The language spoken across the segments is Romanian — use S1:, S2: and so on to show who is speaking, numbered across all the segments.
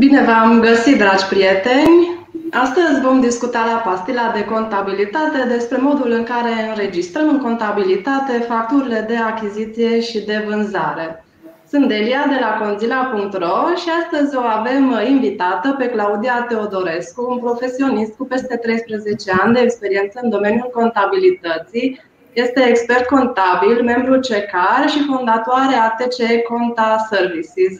S1: Bine v-am găsit, dragi prieteni! Astăzi vom discuta la pastila de contabilitate despre modul în care înregistrăm în contabilitate facturile de achiziție și de vânzare. Sunt Delia de la conzila.ro și astăzi o avem invitată pe Claudia Teodorescu, un profesionist cu peste 13 ani de experiență în domeniul contabilității, este expert contabil, membru CECAR și fondatoare ATC Conta Services.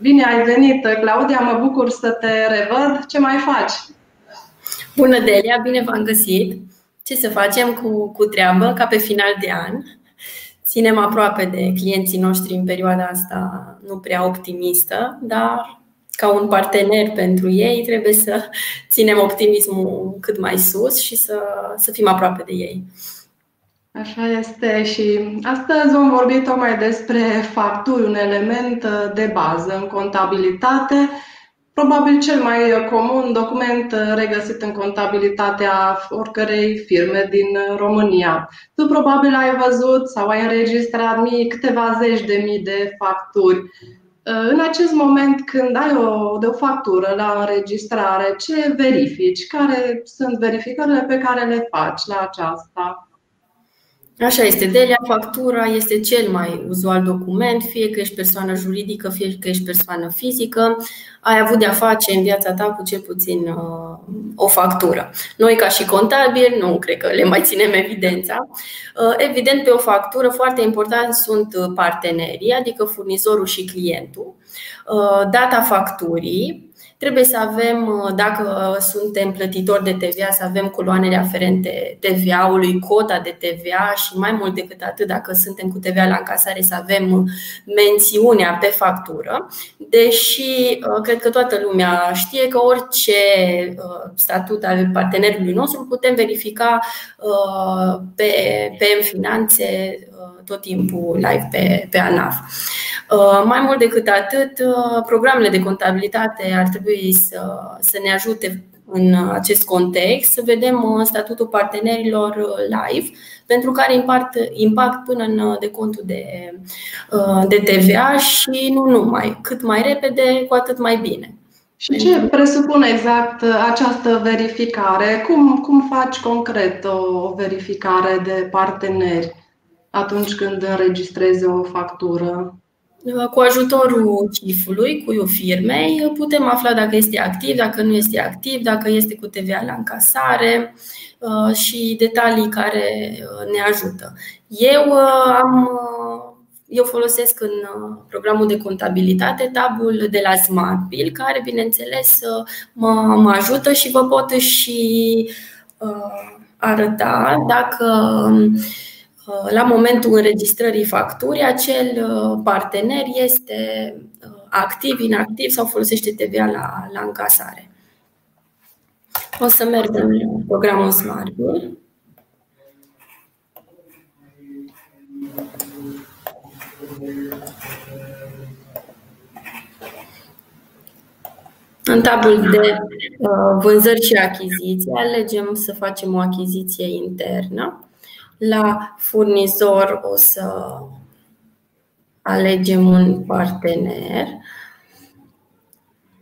S1: Bine ai venit, Claudia, mă bucur să te revăd. Ce mai faci?
S2: Bună, Delia, bine v-am găsit. Ce să facem cu, cu treabă, ca pe final de an? Ținem aproape de clienții noștri în perioada asta nu prea optimistă, dar ca un partener pentru ei trebuie să ținem optimismul cât mai sus și să, să fim aproape de ei.
S1: Așa este și astăzi vom vorbi tocmai despre facturi, un element uh, de bază în contabilitate, probabil cel mai comun document uh, regăsit în contabilitatea oricărei firme din România. Tu probabil ai văzut sau ai înregistrat mii, câteva zeci de mii de facturi. Uh, în acest moment, când ai o, de o factură la înregistrare, ce verifici? Care sunt verificările pe care le faci la aceasta?
S2: Așa este. Delia factura este cel mai uzual document, fie că ești persoană juridică, fie că ești persoană fizică. Ai avut de-a face în viața ta cu cel puțin uh, o factură. Noi, ca și contabili, nu cred că le mai ținem evidența. Uh, evident, pe o factură foarte important sunt partenerii, adică furnizorul și clientul, uh, data facturii, Trebuie să avem, uh, dacă suntem plătitori de TVA, să avem coloanele aferente TVA-ului, cota de TVA și mai mult decât atât, dacă suntem cu TVA la încasare, să avem uh, mențiunea pe factură. Deși uh, cred că toată lumea știe că orice statut al partenerului nostru putem verifica pe, pe finanțe tot timpul live pe, pe ANAF. Uh, mai mult decât atât, uh, programele de contabilitate ar trebui să, să ne ajute în acest context, să vedem uh, statutul partenerilor live, pentru care impact, impact până în decontul de, de TVA și nu numai. Cât mai repede, cu atât mai bine.
S1: Și ce presupune exact această verificare? Cum, cum faci concret o verificare de parteneri atunci când înregistrezi o factură?
S2: Cu ajutorul CIF-ului, cu firmei, putem afla dacă este activ, dacă nu este activ, dacă este cu TVA la încasare uh, și detalii care uh, ne ajută. Eu uh, am eu folosesc în programul de contabilitate tabul de la SmartBill, care, bineînțeles, mă, mă ajută și vă pot și arăta dacă Uh, la momentul înregistrării facturii, acel uh, partener este uh, activ, inactiv sau folosește TVA la, la încasare. O să merg în programul SmartBill. În tabul de vânzări și achiziții alegem să facem o achiziție internă. La furnizor o să alegem un partener.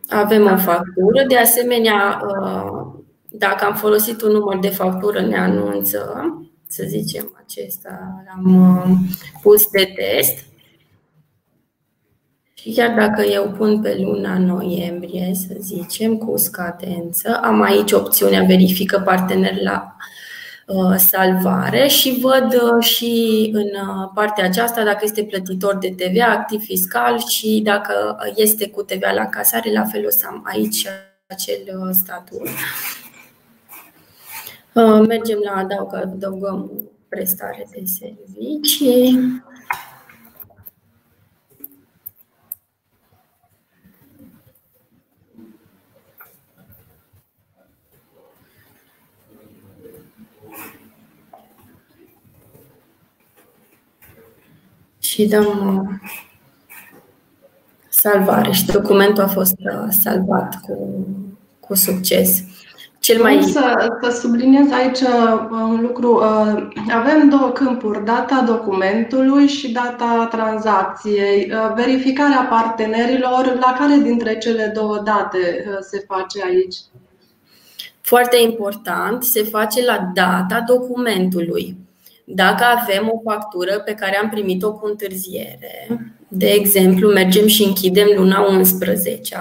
S2: Avem o factură. De asemenea, uh, dacă am folosit un număr de factură, ne anunță, să zicem, acesta l-am uh, pus de test. Și chiar dacă eu pun pe luna noiembrie, să zicem, cu scadență, am aici opțiunea verifică partener la Uh, salvare și văd uh, și în uh, partea aceasta dacă este plătitor de TVA, activ fiscal și dacă este cu TVA la încasare, la fel o să am aici acel statut. Mergem la adăugăm prestare de servicii. Și dăm uh, salvare și documentul a fost uh, salvat cu, cu succes.
S1: cel mai... Să, să subliniez aici uh, un lucru. Uh, avem două câmpuri, data documentului și data tranzacției. Uh, verificarea partenerilor, la care dintre cele două date se face aici?
S2: Foarte important, se face la data documentului. Dacă avem o factură pe care am primit-o cu întârziere, de exemplu, mergem și închidem luna 11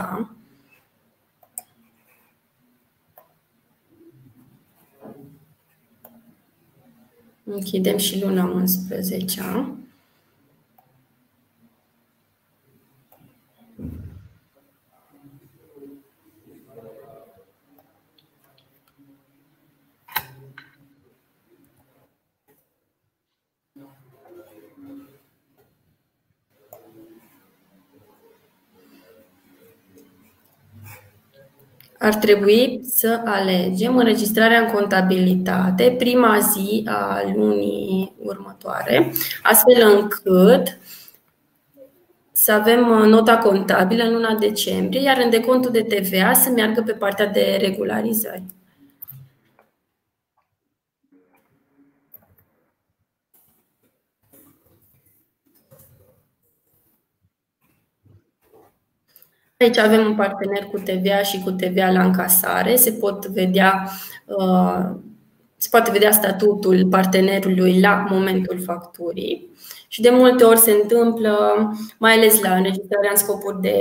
S2: Închidem și luna 11 ar trebui să alegem înregistrarea în contabilitate prima zi a lunii următoare, astfel încât să avem uh, nota contabilă în luna decembrie, iar în decontul de TVA să meargă pe partea de regularizări. Aici avem un partener cu TVA și cu TVA la încasare. Se pot vedea uh, se poate vedea statutul partenerului la momentul facturii și de multe ori se întâmplă, mai ales la înregistrarea în scopuri de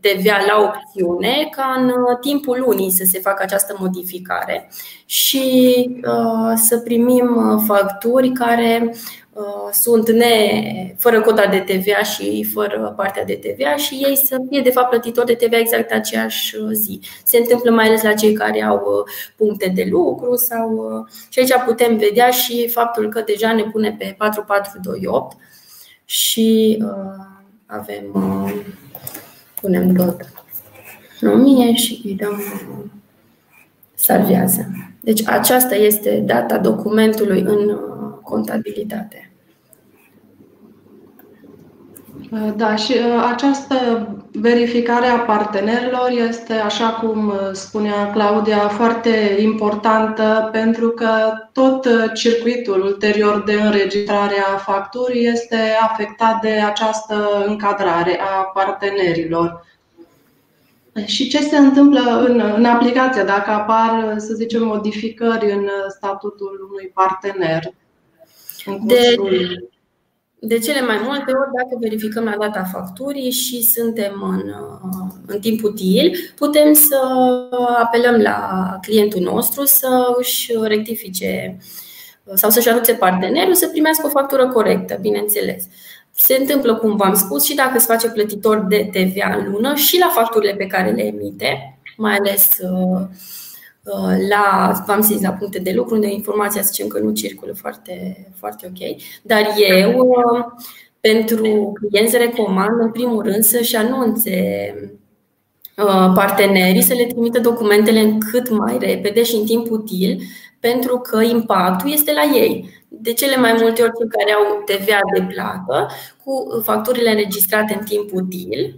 S2: TVA la opțiune, ca în uh, timpul lunii să se facă această modificare și uh, să primim facturi care Uh, sunt ne, fără cota de TVA și fără partea de TVA și ei să fie de fapt plătitori de TVA exact aceeași uh, zi. Se întâmplă mai ales la cei care au uh, puncte de lucru sau și aici putem vedea și faptul că deja ne pune pe 4428 și uh, avem uh, punem tot 1000 și îi dăm salvează. Deci aceasta este data documentului în contabilitate.
S1: Da, și uh, această verificare a partenerilor este, așa cum uh, spunea Claudia, foarte importantă pentru că tot uh, circuitul ulterior de înregistrare a facturii este afectat de această încadrare a partenerilor. Și ce se întâmplă în, în aplicație dacă apar, să zicem, modificări în statutul unui partener?
S2: De, de cele mai multe ori, dacă verificăm la data facturii și suntem în, în timp util, putem să apelăm la clientul nostru să își rectifice sau să-și anunțe partenerul să primească o factură corectă, bineînțeles. Se întâmplă, cum v-am spus, și dacă se face plătitor de TVA în lună și la facturile pe care le emite, mai ales uh, Uh, la, v-am zis, la puncte de lucru, unde informația zicem că nu circulă foarte, foarte ok. Dar eu, uh, pentru clienți, recomand, în primul rând, să-și anunțe uh, partenerii să le trimită documentele în cât mai repede și în timp util, pentru că impactul este la ei. De cele mai multe ori, cei care au TVA de plată, cu facturile înregistrate în timp util,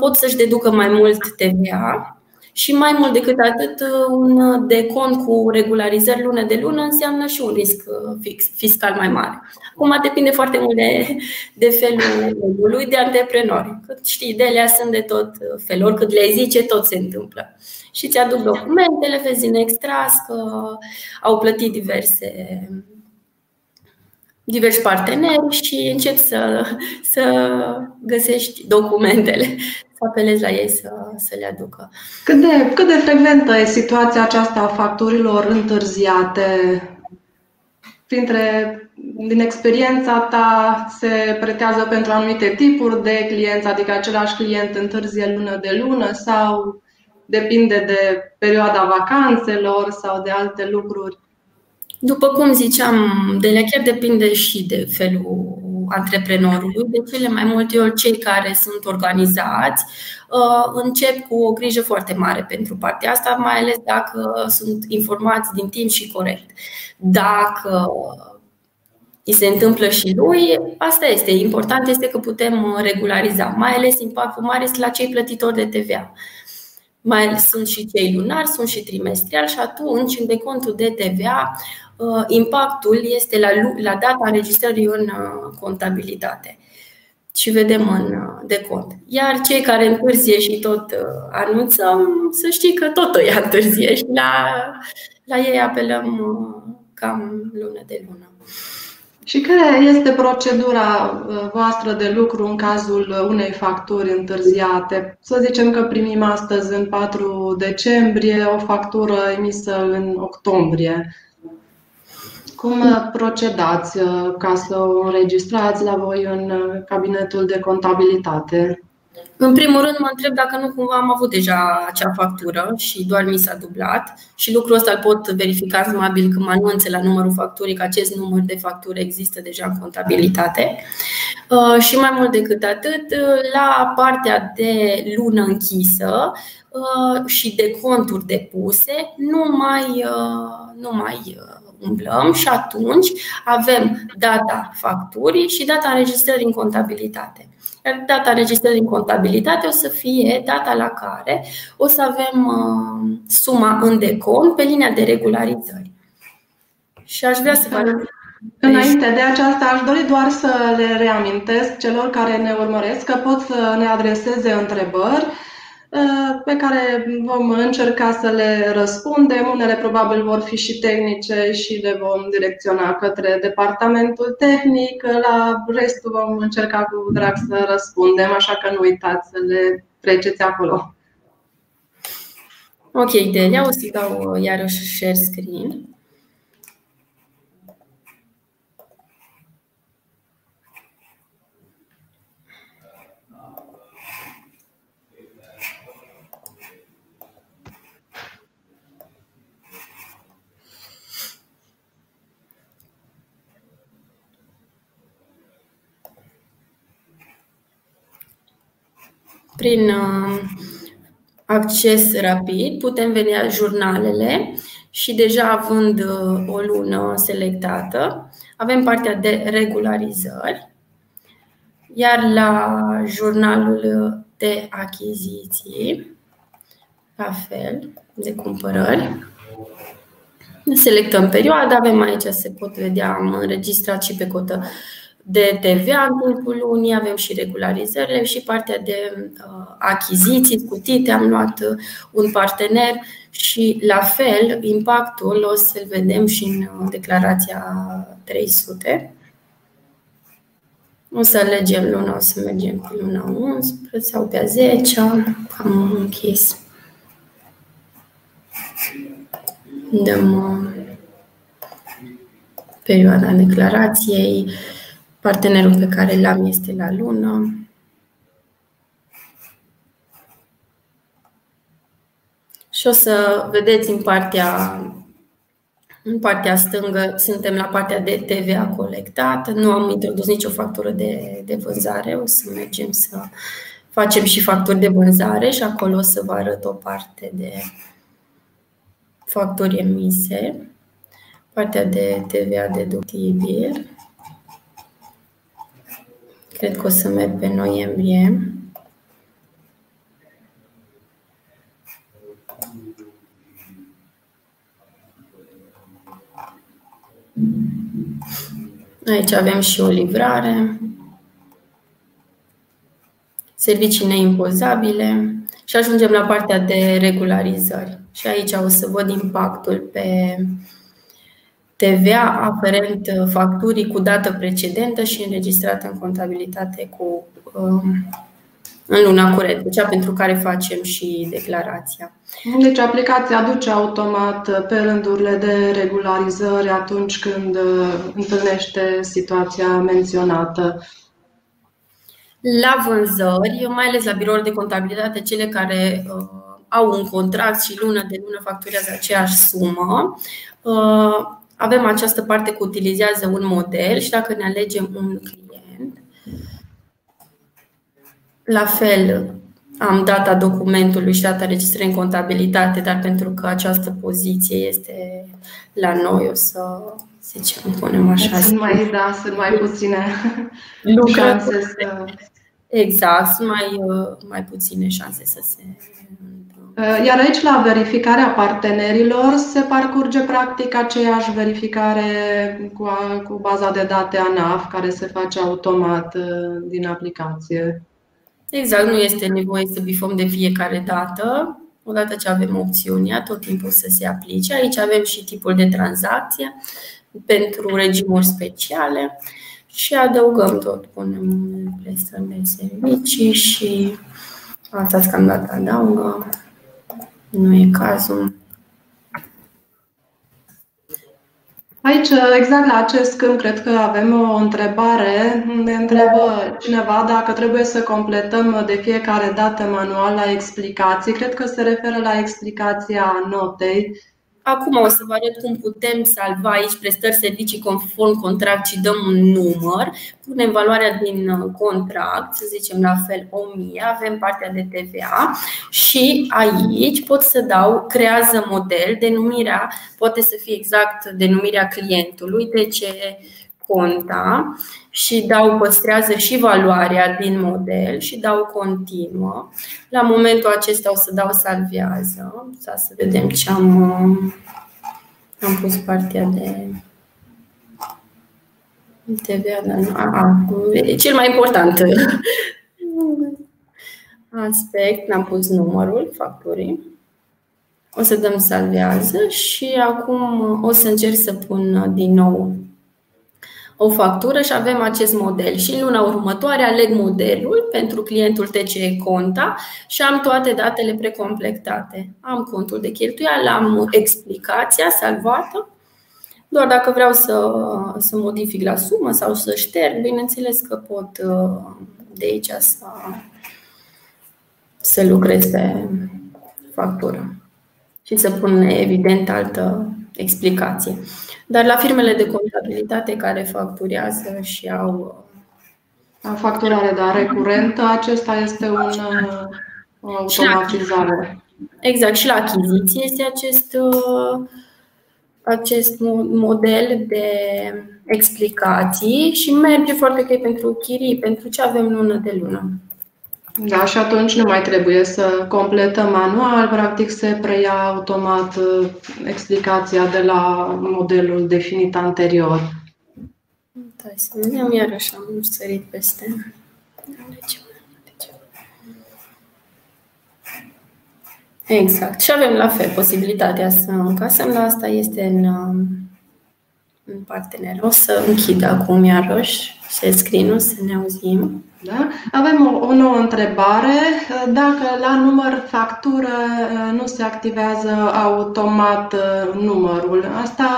S2: pot să-și deducă mai mult TVA și mai mult decât atât, un decont cu regularizări lună de lună înseamnă și un risc uh, fix, fiscal mai mare. Acum depinde foarte mult de, de felul lui de antreprenori. Cât știi, de ele sunt de tot felul, cât le zice, tot se întâmplă. Și ți aduc documentele, vezi în extras că au plătit diverse diversi parteneri și începi să, să găsești documentele să apelezi la ei să, să le aducă.
S1: Cât de, cât de frecventă e situația aceasta a facturilor întârziate? Printre, din experiența ta, se pretează pentru anumite tipuri de clienți, adică același client întârzie lună de lună sau depinde de perioada vacanțelor sau de alte lucruri?
S2: După cum ziceam, de la chiar depinde și de felul antreprenorului. De cele mai multe ori, cei care sunt organizați uh, încep cu o grijă foarte mare pentru partea asta, mai ales dacă sunt informați din timp și corect. Dacă îi se întâmplă și lui, asta este. Important este că putem regulariza, mai ales impactul mare este la cei plătitori de TVA. mai sunt și cei lunari, sunt și trimestrial și atunci, în decontul de TVA, impactul este la, la data înregistrării în contabilitate și vedem în decont. Iar cei care întârzie și tot anunțăm, să știi că tot o ia întârzie și la, la ei apelăm cam lună de lună.
S1: Și care este procedura uh, voastră de lucru în cazul unei facturi întârziate? Să zicem că primim astăzi, în 4 decembrie, o factură emisă în octombrie. Cum uh, procedați uh, ca să o înregistrați la voi în cabinetul de contabilitate?
S2: În primul rând, mă întreb dacă nu cumva am avut deja acea factură și doar mi s-a dublat și lucrul ăsta îl pot verifica sumabil când mă anunțe la numărul facturii că acest număr de factură există deja în contabilitate. Uh, și mai mult decât atât, la partea de lună închisă uh, și de conturi depuse, nu mai, uh, nu mai umblăm și atunci avem data facturii și data înregistrării în contabilitate. Iar data înregistrării în contabilitate o să fie data la care o să avem uh, suma în decont pe linia de regularizări. Și aș vrea să vă
S1: Înainte de aceasta, aș dori doar să le reamintesc celor care ne urmăresc că pot să ne adreseze întrebări Uh, pe care vom încerca să le răspundem. Unele probabil vor fi și tehnice și le vom direcționa către departamentul tehnic. La restul vom încerca cu drag să răspundem, așa că nu uitați să le treceți acolo.
S2: Ok, Delia, o să dau uh, iarăși share screen. Prin uh, acces rapid putem vedea jurnalele și deja având uh, o lună selectată, avem partea de regularizări, iar la jurnalul de achiziții, la fel, de cumpărări, selectăm perioada, avem aici, se pot vedea, am înregistrat și pe cotă de TVA în timpul lunii, avem și regularizările și partea de uh, achiziții scutite. Am luat uh, un partener și, la fel, impactul o să-l vedem și în uh, declarația 300. O să alegem luna, o să mergem pe luna 11 sau pe a 10 am închis. Dăm perioada declarației. Partenerul pe care l-am este la lună. Și o să vedeți în partea, în partea stângă, suntem la partea de TVA colectat. Nu am introdus nicio factură de, de vânzare. O să mergem să facem și facturi de vânzare și acolo o să vă arăt o parte de facturi emise. Partea de TVA deductibil. Cred că o să merg pe noiembrie. Aici avem și o livrare, servicii neimpozabile și ajungem la partea de regularizări. Și aici o să văd impactul pe TVA aferent uh, facturii cu dată precedentă și înregistrată în contabilitate cu um, în luna curentă, cea pentru care facem și declarația.
S1: Deci aplicația aduce automat pe rândurile de regularizări atunci când uh, întâlnește situația menționată.
S2: La vânzări, mai ales la birouri de contabilitate, cele care uh, au un contract și lună de lună facturează aceeași sumă, uh, avem această parte că utilizează un model și dacă ne alegem un client, la fel am data documentului și data registrării în contabilitate, dar pentru că această poziție este la noi, o să zicem, punem așa.
S1: Sunt mai, da, sunt mai puține
S2: șanse să... Exact, sunt mai, mai puține șanse să se
S1: Uh, iar aici, la verificarea partenerilor, se parcurge practic aceeași verificare cu, cu baza de date ANAF, care se face automat uh, din aplicație.
S2: Exact, nu este nevoie să bifăm de fiecare dată. Odată ce avem opțiunea, tot timpul să se aplice. Aici avem și tipul de tranzacție pentru regimuri speciale și adăugăm tot, punem prestări de servicii și asta că am dat adaugă. Nu e cazul.
S1: Aici, exact la acest câmp, cred că avem o întrebare. Ne întreabă cineva dacă trebuie să completăm de fiecare dată manual la explicații. Cred că se referă la explicația notei
S2: Acum o să vă arăt cum putem salva aici prestări servicii conform contract și dăm un număr. Punem valoarea din uh, contract, să zicem la fel 1000, avem partea de TVA și aici pot să dau creează model, denumirea poate să fie exact denumirea clientului, de ce conta și dau păstrează și valoarea din model și dau continuă. La momentul acesta o să dau salvează. Să vedem ce am, am pus partea de TVA, dar nu. A, a, cel mai important aspect, n-am pus numărul facturii. O să dăm salvează și acum o să încerc să pun din nou o factură și avem acest model. Și în luna următoare aleg modelul pentru clientul TCE Conta și am toate datele precompletate. Am contul de cheltuială, am explicația salvată. Doar dacă vreau să, să modific la sumă sau să șterg, bineînțeles că pot de aici să, să lucrez pe factură și să pun evident altă explicație. Dar la firmele de contabilitate care facturează și au
S1: la facturare, dar recurentă, acesta este un, uh, o automatizare.
S2: Exact, și la achiziție este acest, uh, acest model de explicații și merge foarte ok pentru chirii, pentru ce avem lună de lună.
S1: Da, și atunci nu mai trebuie să completăm manual, practic se preia automat uh, explicația de la modelul definit anterior.
S2: Da, să vedem iarăși am sărit peste. Exact. Și avem la fel posibilitatea să încasăm, dar asta este în, um, în partener. O să închid acum iarăși se screen să ne auzim.
S1: Da? Avem o, o nouă întrebare. Dacă la număr factură uh, nu se activează automat uh, numărul, asta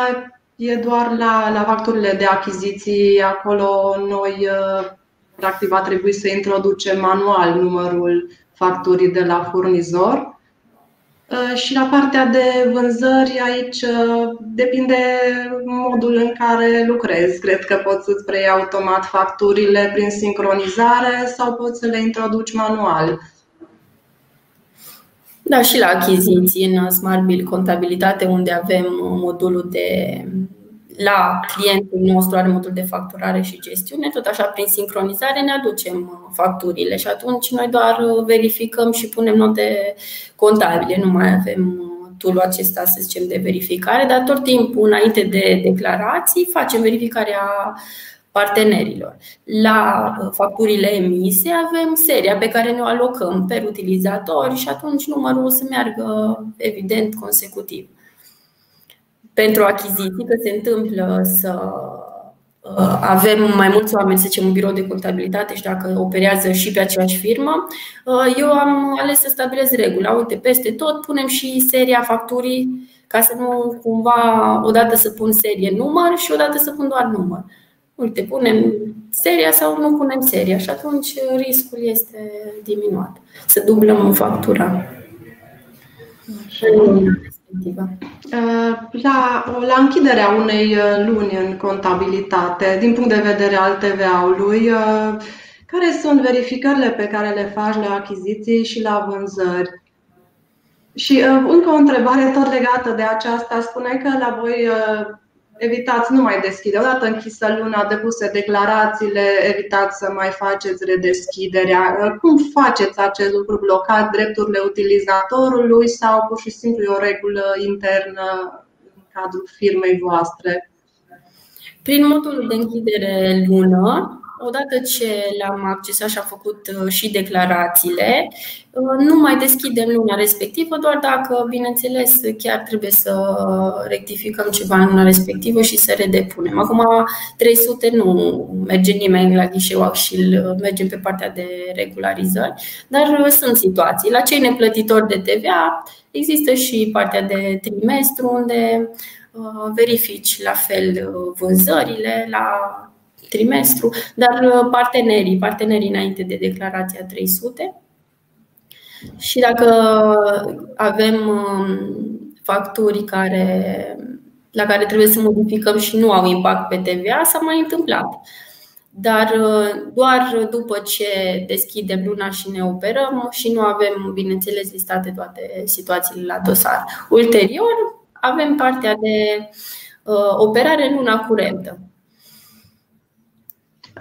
S1: e doar la, la facturile de achiziții. Acolo noi, uh, practic, va trebui să introducem manual numărul facturii de la furnizor. Uh, și la partea de vânzări, aici uh, depinde modul în care lucrezi. Cred că poți să-ți preiei automat facturile prin sincronizare sau poți să le introduci manual.
S2: Da, și la achiziții în Smart Bill Contabilitate, unde avem modulul de la clientul nostru are modul de facturare și gestiune, tot așa prin sincronizare ne aducem uh, facturile și atunci noi doar uh, verificăm și punem note contabile, nu mai avem uh, tool acesta, să zicem, de verificare, dar tot timpul înainte de declarații facem verificarea partenerilor. La facturile emise avem seria pe care ne o alocăm per utilizator și atunci numărul o să meargă evident consecutiv pentru achiziții, că se întâmplă să uh, avem mai mulți oameni, să zicem, un birou de contabilitate și dacă operează și pe aceeași firmă, uh, eu am ales să stabilez regula. Uite, peste tot punem și seria facturii ca să nu cumva odată să pun serie număr și odată să pun doar număr. Uite, punem seria sau nu punem seria și atunci riscul este diminuat. Să dublăm factura. Așa
S1: respectivă? Uh, la, la închiderea unei uh, luni în contabilitate, din punct de vedere al TVA-ului, uh, care sunt verificările pe care le faci la achiziții și la vânzări? Și încă o întrebare tot legată de aceasta. Spune că la voi evitați nu mai deschide. Odată închisă luna, depuse declarațiile, evitați să mai faceți redeschiderea. Cum faceți acest lucru? Blocați drepturile utilizatorului sau pur și simplu e o regulă internă în cadrul firmei voastre?
S2: Prin modul de închidere lună, odată ce le-am accesat și am făcut uh, și declarațiile, uh, nu mai deschidem luna respectivă, doar dacă, bineînțeles, chiar trebuie să rectificăm ceva în luna respectivă și să redepunem. Acum, 300 nu merge nimeni la ghișeu și mergem pe partea de regularizări, dar uh, sunt situații. La cei neplătitori de TVA există și partea de trimestru, unde verifici la fel vânzările la trimestru, dar uh, partenerii, partenerii înainte de declarația 300. Și dacă avem um, facturi care, la care trebuie să modificăm și nu au impact pe TVA, s-a mai întâmplat. Dar uh, doar după ce deschidem luna și ne operăm și nu avem, bineînțeles, listate toate situațiile la dosar. Ulterior, avem partea de uh, operare în luna curentă.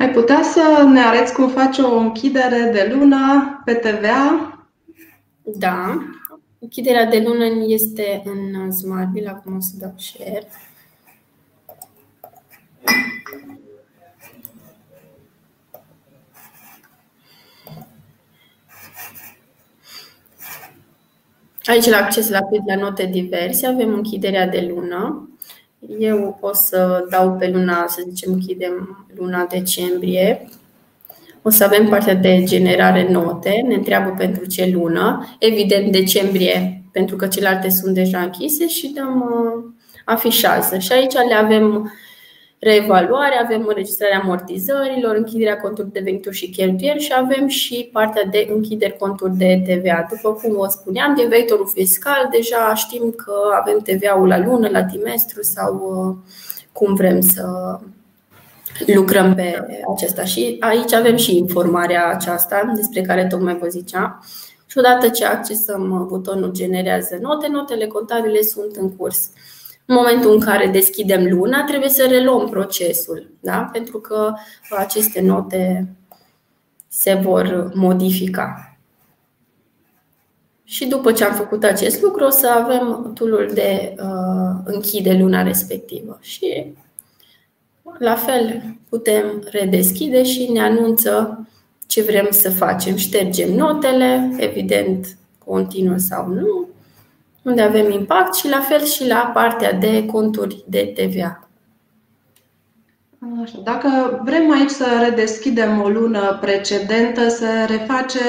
S1: Ai putea să ne arăți cum faci o închidere de lună pe TVA?
S2: Da. Închiderea de lună este în Smartbill. Acum o să dau share. Aici, la acces rapid la note diverse, avem închiderea de lună. Eu o să dau pe luna, să zicem, închidem luna decembrie. O să avem partea de generare note, ne întreabă pentru ce lună. Evident, decembrie, pentru că celelalte sunt deja închise și dăm uh, afișează. Și aici le avem reevaluare, avem înregistrarea amortizărilor, închiderea conturilor de venituri și cheltuieli și avem și partea de închideri conturi de TVA. După cum vă spuneam, din vectorul fiscal deja știm că avem TVA-ul la lună, la trimestru sau uh, cum vrem să lucrăm pe acesta. Și aici avem și informarea aceasta despre care tocmai vă ziceam. Și odată ce accesăm butonul generează note, notele contabile sunt în curs. În momentul în care deschidem luna, trebuie să reluăm procesul, da? pentru că aceste note se vor modifica. Și după ce am făcut acest lucru, o să avem toolul de uh, închide luna respectivă. Și la fel putem redeschide și ne anunță ce vrem să facem. Ștergem notele, evident, continuă sau nu, unde avem impact și la fel și la partea de conturi de TVA.
S1: Dacă vrem aici să redeschidem o lună precedentă, se reface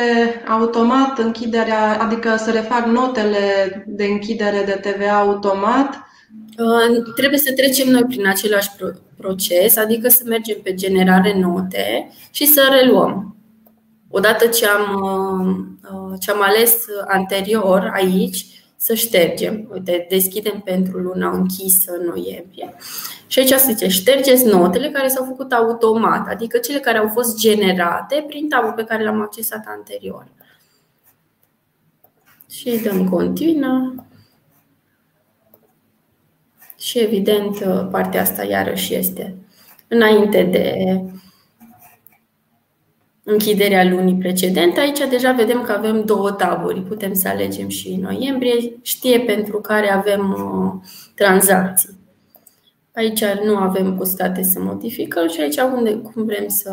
S1: automat închiderea, adică să refac notele de închidere de TVA automat?
S2: Uh, trebuie să trecem noi prin același proces, adică să mergem pe generare note și să reluăm. Odată ce am, uh, ce am ales anterior aici, să ștergem. Uite, deschidem pentru luna închisă în noiembrie. Și aici se zice, ștergeți notele care s-au făcut automat, adică cele care au fost generate prin tabul pe care l-am accesat anterior. Și dăm continuă. Și evident, partea asta iarăși este înainte de închiderea lunii precedente. Aici deja vedem că avem două taburi. Putem să alegem și noiembrie, știe pentru care avem uh, tranzacții. Aici nu avem posibilitate să modificăm și aici unde cum vrem să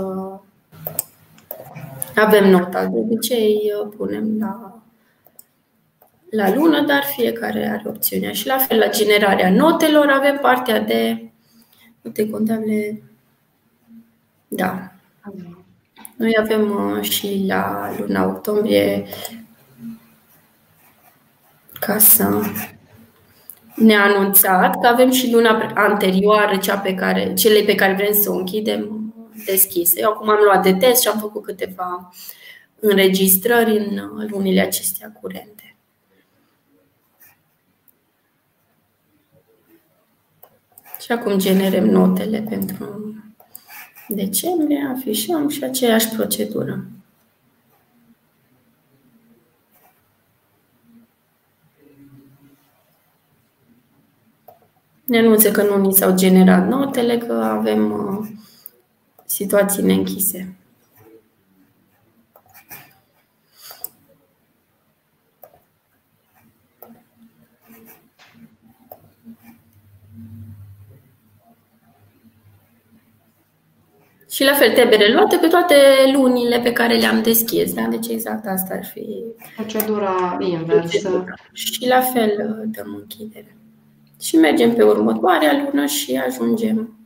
S2: avem nota. De obicei uh, punem la, la lună, dar fiecare are opțiunea. Și la fel la generarea notelor avem partea de note contabile. Da. Noi avem uh, și la luna octombrie ca să ne anunțat că avem și luna anterioară, cea pe care, cele pe care vrem să o închidem, deschise. Eu acum am luat de test și am făcut câteva înregistrări în lunile acestea curente. Și acum generăm notele pentru decembrie, afișăm și aceeași procedură. Ne anunță că nu ni s-au generat notele, că avem uh, situații neînchise. Și la fel trebuie reluate pe toate lunile pe care le-am deschis. Da? Deci exact asta ar fi.
S1: Procedura inversă.
S2: Și la fel uh, dăm închidere. Și mergem pe următoarea lună și ajungem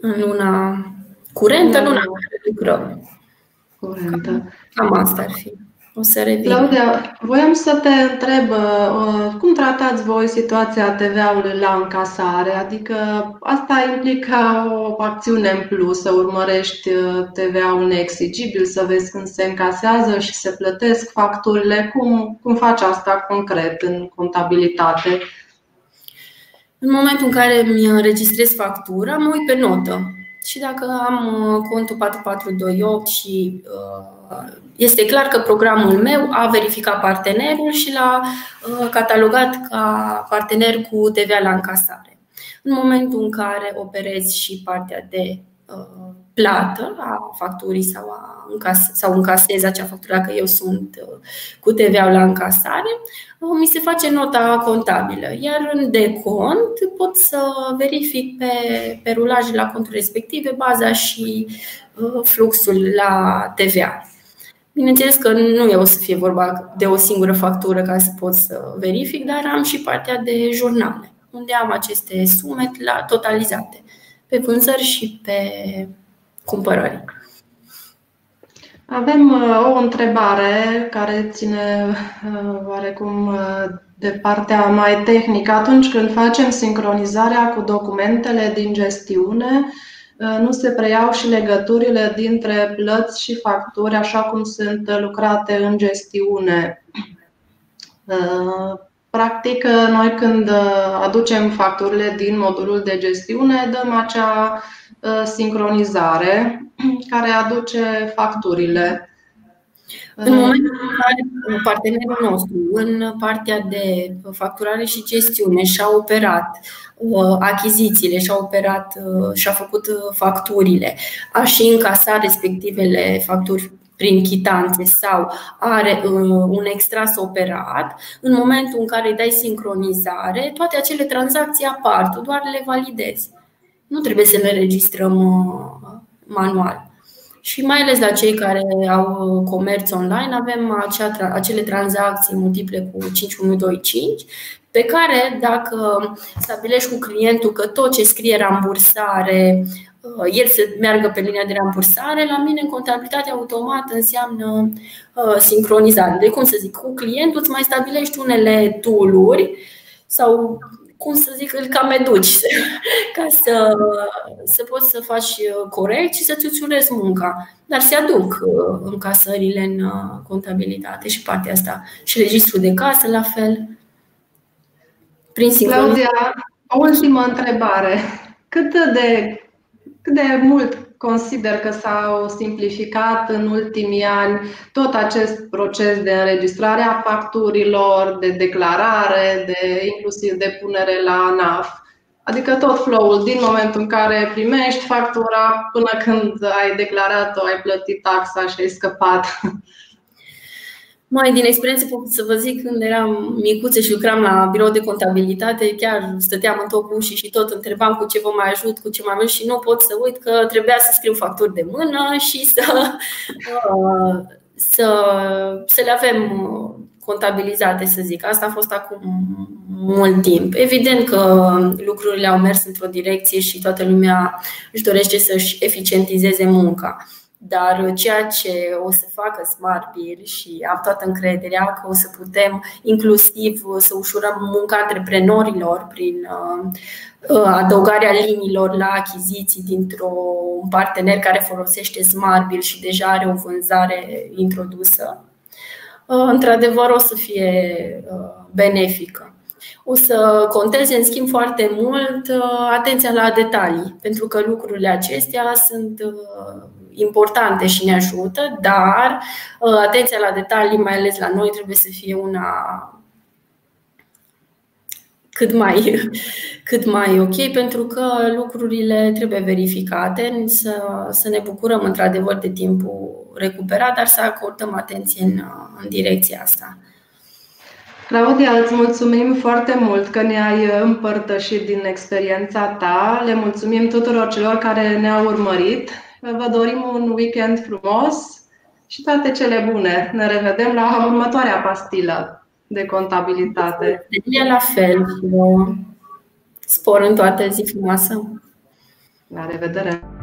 S2: în luna curentă, luna care lucrăm.
S1: Curentă.
S2: Cam asta ar fi. O să revin.
S1: Claudia, voiam să te întreb uh, cum tratați voi situația TVA-ului la încasare? Adică asta implică o acțiune în plus, să urmărești uh, TVA-ul neexigibil, să vezi când se încasează și se plătesc facturile. Cum, cum faci asta concret în contabilitate?
S2: În momentul în care mi înregistrez factura, mă uit pe notă. Și dacă am uh, contul 4428 și este clar că programul meu a verificat partenerul și l-a uh, catalogat ca partener cu TVA la încasare. În momentul în care operezi și partea de uh, plată a facturii sau, a încas- sau încasez acea factură, dacă eu sunt uh, cu TVA la încasare, mi se face nota contabilă. Iar în decont pot să verific pe, pe rulaj la contul respective baza și fluxul la TVA. Bineînțeles că nu e o să fie vorba de o singură factură ca să pot să verific, dar am și partea de jurnale, unde am aceste sume la totalizate pe vânzări și pe cumpărări.
S1: Avem uh, o întrebare care ține uh, oarecum uh, de partea mai tehnică. Atunci când facem sincronizarea cu documentele din gestiune, Uh, nu se preiau și legăturile dintre plăți și facturi așa cum sunt lucrate în gestiune. Uh, practic, noi când aducem facturile din modulul de gestiune, dăm acea uh, sincronizare care aduce facturile.
S2: În momentul în care partenerul nostru, în partea de facturare și gestiune, și-a operat Uh, achizițiile și-a operat uh, și-a făcut uh, facturile, a și încasat respectivele facturi prin chitanțe sau are un extras operat, în momentul în care îi dai sincronizare, toate acele tranzacții apar, tu doar le validezi. Nu trebuie să le registrăm manual. Și mai ales la cei care au comerț online, avem acea, acele tranzacții multiple cu 5125 pe care dacă stabilești cu clientul că tot ce scrie rambursare, uh, el să meargă pe linia de rambursare, la mine în contabilitate automată înseamnă uh, sincronizare. De cum să zic, cu clientul îți mai stabilești unele tooluri sau cum să zic, îl cam educi ca să, să poți să faci corect și să-ți ușurezi munca. Dar se aduc uh, încasările în contabilitate și partea asta. Și registrul de casă la fel.
S1: Prin Claudia, o ultimă întrebare. Cât de, cât de mult consider că s-au simplificat în ultimii ani tot acest proces de înregistrare a facturilor, de declarare, de inclusiv de punere la NAF? Adică tot flow-ul din momentul în care primești factura până când ai declarat-o, ai plătit taxa și ai scăpat.
S2: Mai din experiență pot să vă zic, când eram micuță și lucram la birou de contabilitate, chiar stăteam în topul ușii și tot întrebam cu ce vă mai ajut, cu ce mai mult și nu pot să uit că trebuia să scriu facturi de mână și să, uh, să, să le avem contabilizate, să zic. Asta a fost acum mult timp. Evident că lucrurile au mers într-o direcție și toată lumea își dorește să-și eficientizeze munca. Dar ceea ce o să facă Smart Bill și am toată încrederea că o să putem inclusiv să ușurăm munca antreprenorilor prin uh, adăugarea liniilor la achiziții dintr-un partener care folosește Smart Bill și deja are o vânzare introdusă, uh, într-adevăr o să fie uh, benefică. O să conteze, în schimb, foarte mult atenția la detalii, pentru că lucrurile acestea sunt importante și ne ajută, dar atenția la detalii, mai ales la noi, trebuie să fie una cât mai, cât mai ok, pentru că lucrurile trebuie verificate, să, să ne bucurăm într-adevăr de timpul recuperat, dar să acordăm atenție în, în direcția asta.
S1: Claudia, îți mulțumim foarte mult că ne-ai împărtășit din experiența ta. Le mulțumim tuturor celor care ne-au urmărit. Vă dorim un weekend frumos și toate cele bune. Ne revedem la următoarea pastilă de contabilitate.
S2: E la fel. Spor în toate zi frumoasă.
S1: La revedere!